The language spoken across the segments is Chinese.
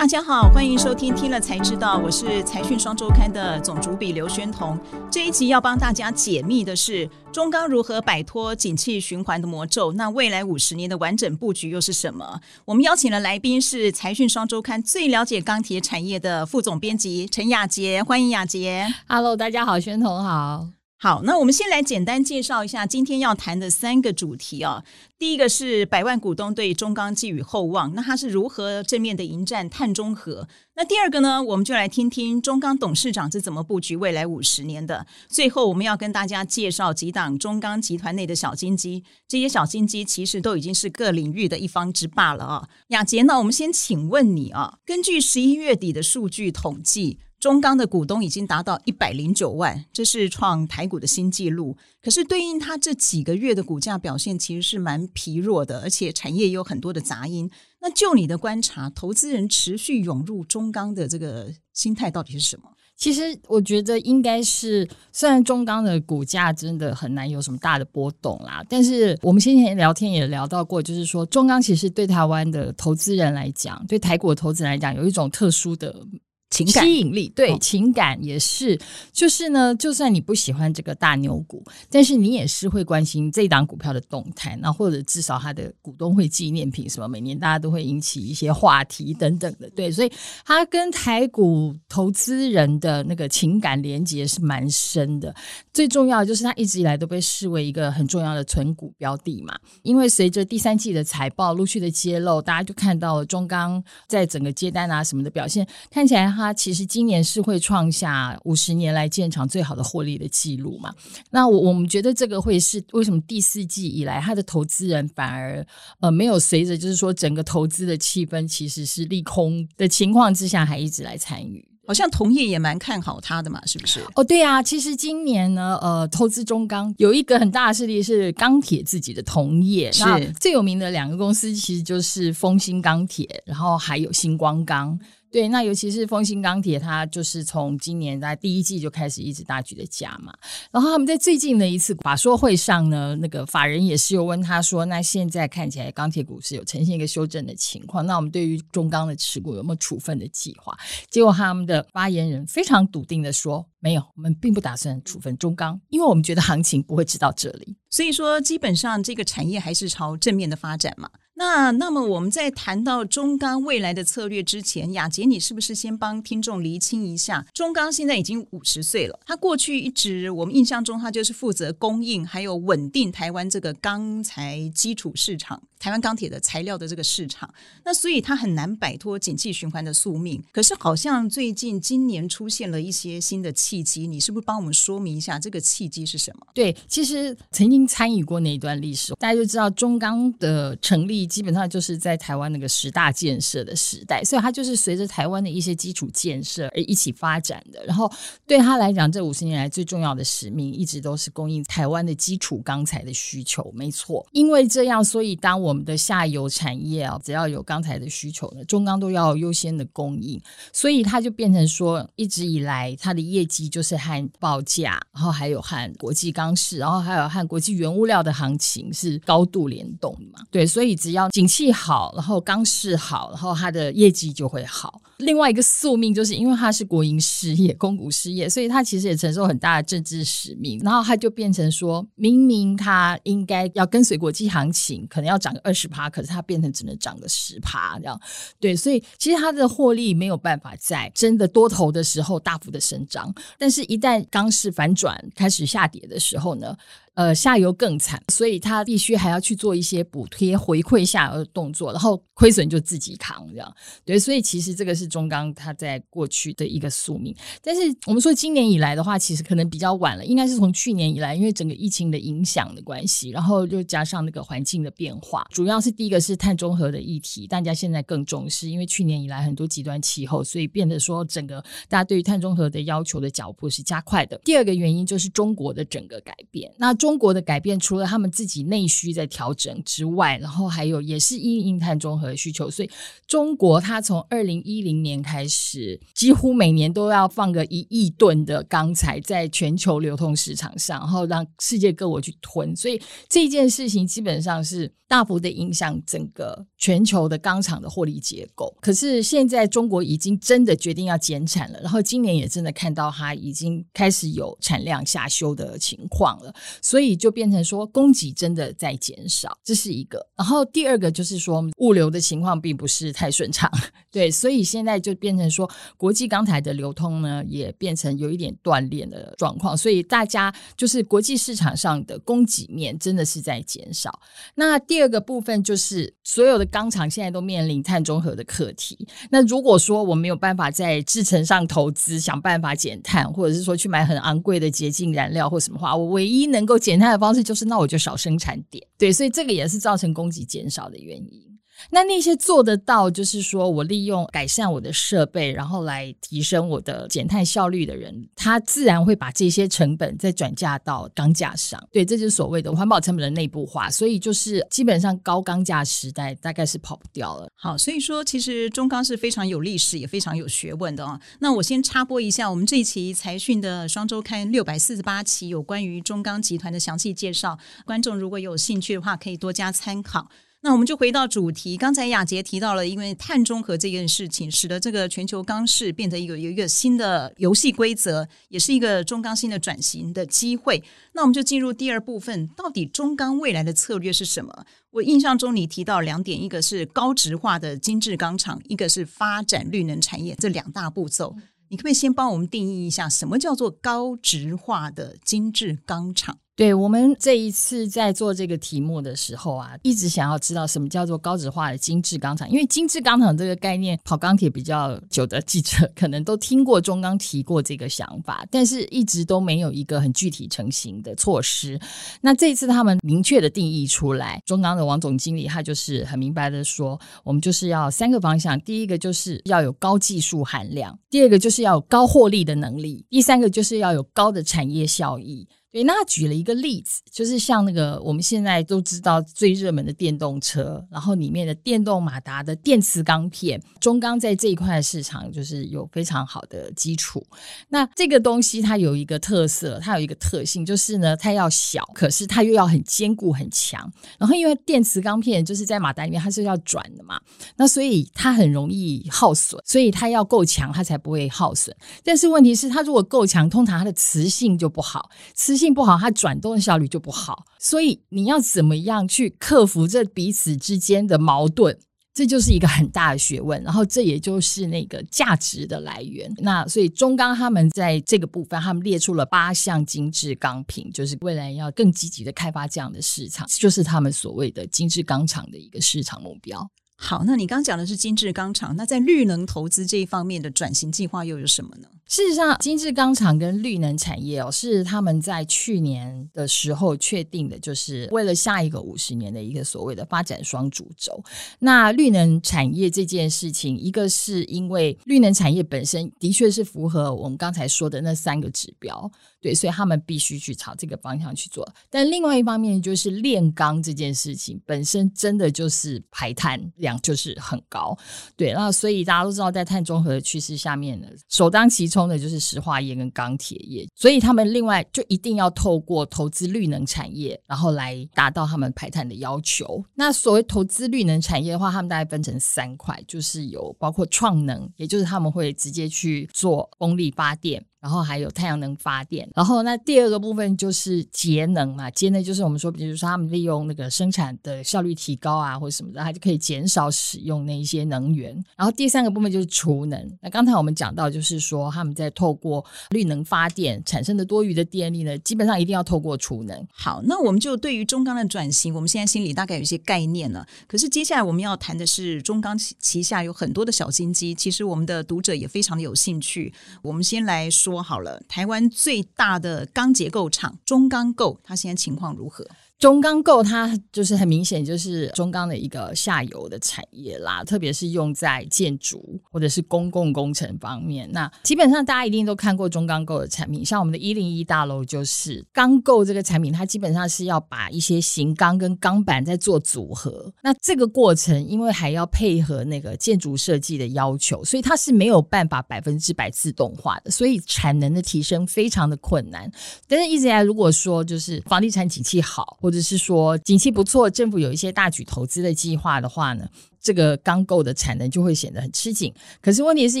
大家好，欢迎收听《听了才知道》，我是财讯双周刊的总主笔刘宣彤。这一集要帮大家解密的是中钢如何摆脱景气循环的魔咒，那未来五十年的完整布局又是什么？我们邀请的来宾是财讯双周刊最了解钢铁产业的副总编辑陈雅杰，欢迎雅杰。Hello，大家好，宣彤好。好，那我们先来简单介绍一下今天要谈的三个主题啊。第一个是百万股东对中钢寄予厚望，那他是如何正面的迎战碳中和？那第二个呢，我们就来听听中钢董事长是怎么布局未来五十年的。最后，我们要跟大家介绍几档中钢集团内的小金鸡，这些小金鸡其实都已经是各领域的一方之霸了啊。雅杰，呢我们先请问你啊，根据十一月底的数据统计。中钢的股东已经达到一百零九万，这是创台股的新纪录。可是对应它这几个月的股价表现，其实是蛮疲弱的，而且产业也有很多的杂音。那就你的观察，投资人持续涌入中钢的这个心态到底是什么？其实我觉得应该是，虽然中钢的股价真的很难有什么大的波动啦，但是我们先前聊天也聊到过，就是说中钢其实对台湾的投资人来讲，对台股的投资人来讲，有一种特殊的。情感吸引力对情感也是，就是呢，就算你不喜欢这个大牛股，但是你也是会关心这档股票的动态，那或者至少它的股东会纪念品什么，每年大家都会引起一些话题等等的，对，所以它跟台股投资人的那个情感连接是蛮深的。最重要的就是它一直以来都被视为一个很重要的存股标的嘛，因为随着第三季的财报陆续的揭露，大家就看到了中钢在整个接单啊什么的表现，看起来。它其实今年是会创下五十年来建厂最好的获利的记录嘛？那我我们觉得这个会是为什么第四季以来，它的投资人反而呃没有随着就是说整个投资的气氛其实是利空的情况之下，还一直来参与。好像同业也蛮看好它的嘛，是不是？哦，对啊，其实今年呢，呃，投资中钢有一个很大的势力是钢铁自己的同业，是最有名的两个公司，其实就是丰兴钢铁，然后还有星光钢。对，那尤其是丰兴钢铁，它就是从今年在第一季就开始一直大举的加嘛。然后他们在最近的一次法说会上呢，那个法人也是有问他说：“那现在看起来钢铁股是有呈现一个修正的情况，那我们对于中钢的持股有没有处分的计划？”结果他们的发言人非常笃定的说：“没有，我们并不打算处分中钢，因为我们觉得行情不会直到这里。”所以说，基本上这个产业还是朝正面的发展嘛。那那么我们在谈到中钢未来的策略之前，雅杰，你是不是先帮听众厘清一下？中钢现在已经五十岁了，他过去一直我们印象中，他就是负责供应还有稳定台湾这个钢材基础市场。台湾钢铁的材料的这个市场，那所以它很难摆脱景气循环的宿命。可是好像最近今年出现了一些新的契机，你是不是帮我们说明一下这个契机是什么？对，其实曾经参与过那一段历史，大家就知道中钢的成立基本上就是在台湾那个十大建设的时代，所以它就是随着台湾的一些基础建设而一起发展的。然后对他来讲，这五十年来最重要的使命一直都是供应台湾的基础钢材的需求。没错，因为这样，所以当我们的下游产业啊，只要有钢材的需求呢，中钢都要优先的供应，所以它就变成说，一直以来它的业绩就是和报价，然后还有和国际钢市，然后还有和国际原物料的行情是高度联动的嘛。对，所以只要景气好，然后刚市好，然后它的业绩就会好。另外一个宿命就是因为它是国营事业、公股事业，所以它其实也承受很大的政治使命，然后它就变成说，明明它应该要跟随国际行情，可能要涨个。二十趴，可是它变成只能涨个十趴，这样对，所以其实它的获利没有办法在真的多头的时候大幅的生长，但是一旦钢市反转开始下跌的时候呢？呃，下游更惨，所以他必须还要去做一些补贴回馈下游的动作，然后亏损就自己扛，这样对。所以其实这个是中钢它在过去的一个宿命。但是我们说今年以来的话，其实可能比较晚了，应该是从去年以来，因为整个疫情的影响的关系，然后又加上那个环境的变化，主要是第一个是碳中和的议题，大家现在更重视，因为去年以来很多极端气候，所以变得说整个大家对于碳中和的要求的脚步是加快的。第二个原因就是中国的整个改变，那。中国的改变，除了他们自己内需在调整之外，然后还有也是因应碳中和需求，所以中国它从二零一零年开始，几乎每年都要放个一亿吨的钢材在全球流通市场上，然后让世界各国去吞，所以这件事情基本上是大幅的影响整个全球的钢厂的获利结构。可是现在中国已经真的决定要减产了，然后今年也真的看到它已经开始有产量下修的情况了，所以就变成说供给真的在减少，这是一个。然后第二个就是说物流的情况并不是太顺畅，对，所以现在在就变成说国际钢材的流通呢也变成有一点断裂的状况，所以大家就是国际市场上的供给面真的是在减少。那第二个部分就是所有的钢厂现在都面临碳中和的课题。那如果说我没有办法在制程上投资，想办法减碳，或者是说去买很昂贵的洁净燃料或什么话，我唯一能够减碳的方式就是那我就少生产点。对，所以这个也是造成供给减少的原因。那那些做得到，就是说我利用改善我的设备，然后来提升我的减碳效率的人，他自然会把这些成本再转嫁到钢架上。对，这就是所谓的环保成本的内部化。所以就是基本上高钢价时代大概是跑不掉了。好，所以说其实中钢是非常有历史也非常有学问的啊。那我先插播一下，我们这一期财讯的双周刊六百四十八期有关于中钢集团的详细介绍，观众如果有兴趣的话，可以多加参考。那我们就回到主题，刚才雅杰提到了，因为碳中和这件事情，使得这个全球钢市变成一个有一个新的游戏规则，也是一个中钢新的转型的机会。那我们就进入第二部分，到底中钢未来的策略是什么？我印象中你提到两点，一个是高值化的精致钢厂，一个是发展绿能产业，这两大步骤，你可不可以先帮我们定义一下，什么叫做高值化的精致钢厂？对我们这一次在做这个题目的时候啊，一直想要知道什么叫做高值化的精致钢厂，因为精致钢厂这个概念，跑钢铁比较久的记者可能都听过中钢提过这个想法，但是一直都没有一个很具体成型的措施。那这一次他们明确的定义出来，中钢的王总经理他就是很明白的说，我们就是要三个方向，第一个就是要有高技术含量，第二个就是要有高获利的能力，第三个就是要有高的产业效益。对，那举了一个例子，就是像那个我们现在都知道最热门的电动车，然后里面的电动马达的电磁钢片，中钢在这一块市场就是有非常好的基础。那这个东西它有一个特色，它有一个特性，就是呢，它要小，可是它又要很坚固很强。然后因为电磁钢片就是在马达里面它是要转的嘛，那所以它很容易耗损，所以它要够强，它才不会耗损。但是问题是，它如果够强，通常它的磁性就不好，磁。性不好，它转动效率就不好，所以你要怎么样去克服这彼此之间的矛盾，这就是一个很大的学问。然后这也就是那个价值的来源。那所以中钢他们在这个部分，他们列出了八项精致钢品，就是未来要更积极的开发这样的市场，就是他们所谓的精致钢厂的一个市场目标。好，那你刚讲的是精致钢厂，那在绿能投资这一方面的转型计划又有什么呢？事实上，精致钢厂跟绿能产业哦，是他们在去年的时候确定的，就是为了下一个五十年的一个所谓的发展双主轴。那绿能产业这件事情，一个是因为绿能产业本身的确是符合我们刚才说的那三个指标，对，所以他们必须去朝这个方向去做。但另外一方面，就是炼钢这件事情本身真的就是排碳量就是很高，对，那所以大家都知道，在碳中和的趋势下面呢，首当其冲。的就是石化业跟钢铁业，所以他们另外就一定要透过投资绿能产业，然后来达到他们排碳的要求。那所谓投资绿能产业的话，他们大概分成三块，就是有包括创能，也就是他们会直接去做风力发电。然后还有太阳能发电，然后那第二个部分就是节能嘛，节能就是我们说，比如说他们利用那个生产的效率提高啊，或者什么的，它就可以减少使用那一些能源。然后第三个部分就是储能。那刚才我们讲到，就是说他们在透过绿能发电产生的多余的电力呢，基本上一定要透过储能。好，那我们就对于中钢的转型，我们现在心里大概有一些概念了。可是接下来我们要谈的是中钢旗下有很多的小金鸡，其实我们的读者也非常的有兴趣。我们先来。说好了，台湾最大的钢结构厂中钢构，它现在情况如何？中钢构它就是很明显，就是中钢的一个下游的产业啦，特别是用在建筑或者是公共工程方面。那基本上大家一定都看过中钢构的产品，像我们的一零一大楼就是钢构这个产品，它基本上是要把一些型钢跟钢板在做组合。那这个过程因为还要配合那个建筑设计的要求，所以它是没有办法百分之百自动化的，所以产能的提升非常的困难。但是一直以来，如果说就是房地产景气好，或或者是说景气不错，政府有一些大举投资的计划的话呢，这个钢构的产能就会显得很吃紧。可是问题是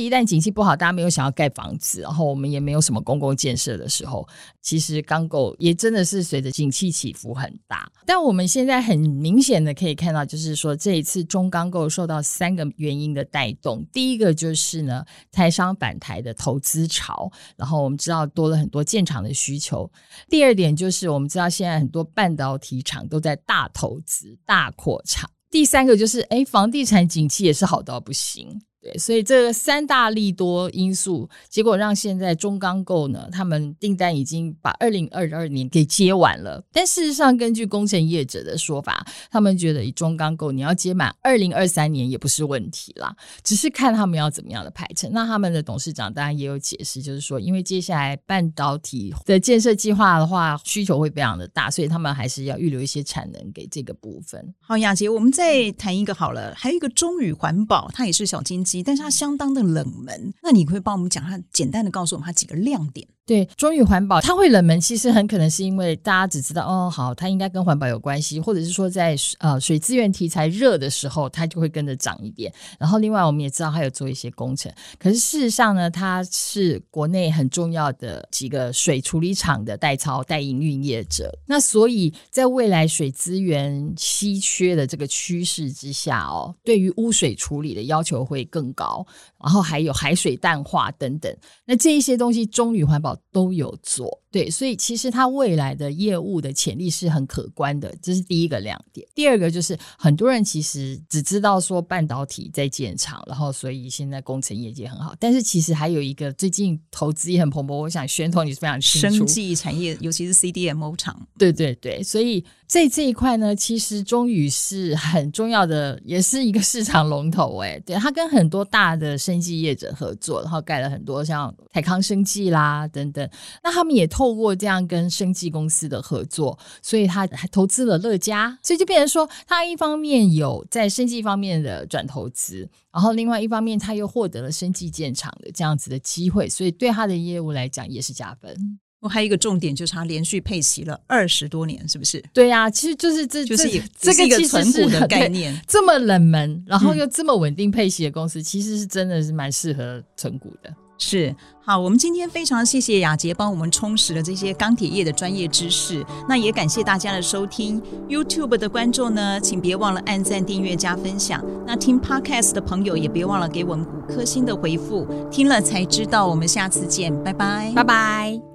一旦景气不好，大家没有想要盖房子，然后我们也没有什么公共建设的时候，其实钢构也真的是随着景气起伏很大。但我们现在很明显的可以看到，就是说这一次中钢构受到三个原因的带动。第一个就是呢，台商返台的投资潮，然后我们知道多了很多建厂的需求。第二点就是我们知道现在很多半导体厂都在大投资、大扩厂。第三个就是，哎，房地产景气也是好到不行。对，所以这个三大利多因素，结果让现在中钢构呢，他们订单已经把二零二二年给接完了。但事实上，根据工程业者的说法，他们觉得以中钢构你要接满二零二三年也不是问题啦，只是看他们要怎么样的排程。那他们的董事长当然也有解释，就是说，因为接下来半导体的建设计划的话，需求会非常的大，所以他们还是要预留一些产能给这个部分。好，雅杰，我们再谈一个好了，还有一个中宇环保，它也是小金但是它相当的冷门，那你会帮我们讲它，简单的告诉我们它几个亮点。对，中宇环保它会冷门，其实很可能是因为大家只知道哦，好，它应该跟环保有关系，或者是说在呃水资源题材热的时候，它就会跟着涨一点。然后另外我们也知道它有做一些工程，可是事实上呢，它是国内很重要的几个水处理厂的代操代营运业者。那所以在未来水资源稀缺的这个趋势之下哦，对于污水处理的要求会更高，然后还有海水淡化等等，那这一些东西中宇环保。都有做，对，所以其实它未来的业务的潜力是很可观的，这是第一个亮点。第二个就是很多人其实只知道说半导体在建厂，然后所以现在工程业绩很好，但是其实还有一个最近投资也很蓬勃，我想宣通你是非常清楚，生技产业尤其是 CDMO 厂，对对对，所以在这一块呢，其实中宇是很重要的，也是一个市场龙头。哎，对，他跟很多大的生技业者合作，然后盖了很多像泰康生技啦等等。那他们也透过这样跟生技公司的合作，所以他还投资了乐嘉，所以就变成说，他一方面有在生技方面的转投资，然后另外一方面他又获得了生技建厂的这样子的机会，所以对他的业务来讲也是加分。我还有一个重点就是他连续配齐了二十多年，是不是？对呀，其实就是这就是这个一个存股的 概念，这么冷门，然后又这么稳定配齐的公司，其实是真的是蛮适合存股的。是好，我们今天非常谢谢雅杰帮我们充实了这些钢铁业的专业知识。那也感谢大家的收听。YouTube 的观众呢，请别忘了按赞、订阅、加分享。那听 Podcast 的朋友也别忘了给我们五颗星的回复。听了才知道，我们下次见，拜拜，拜拜。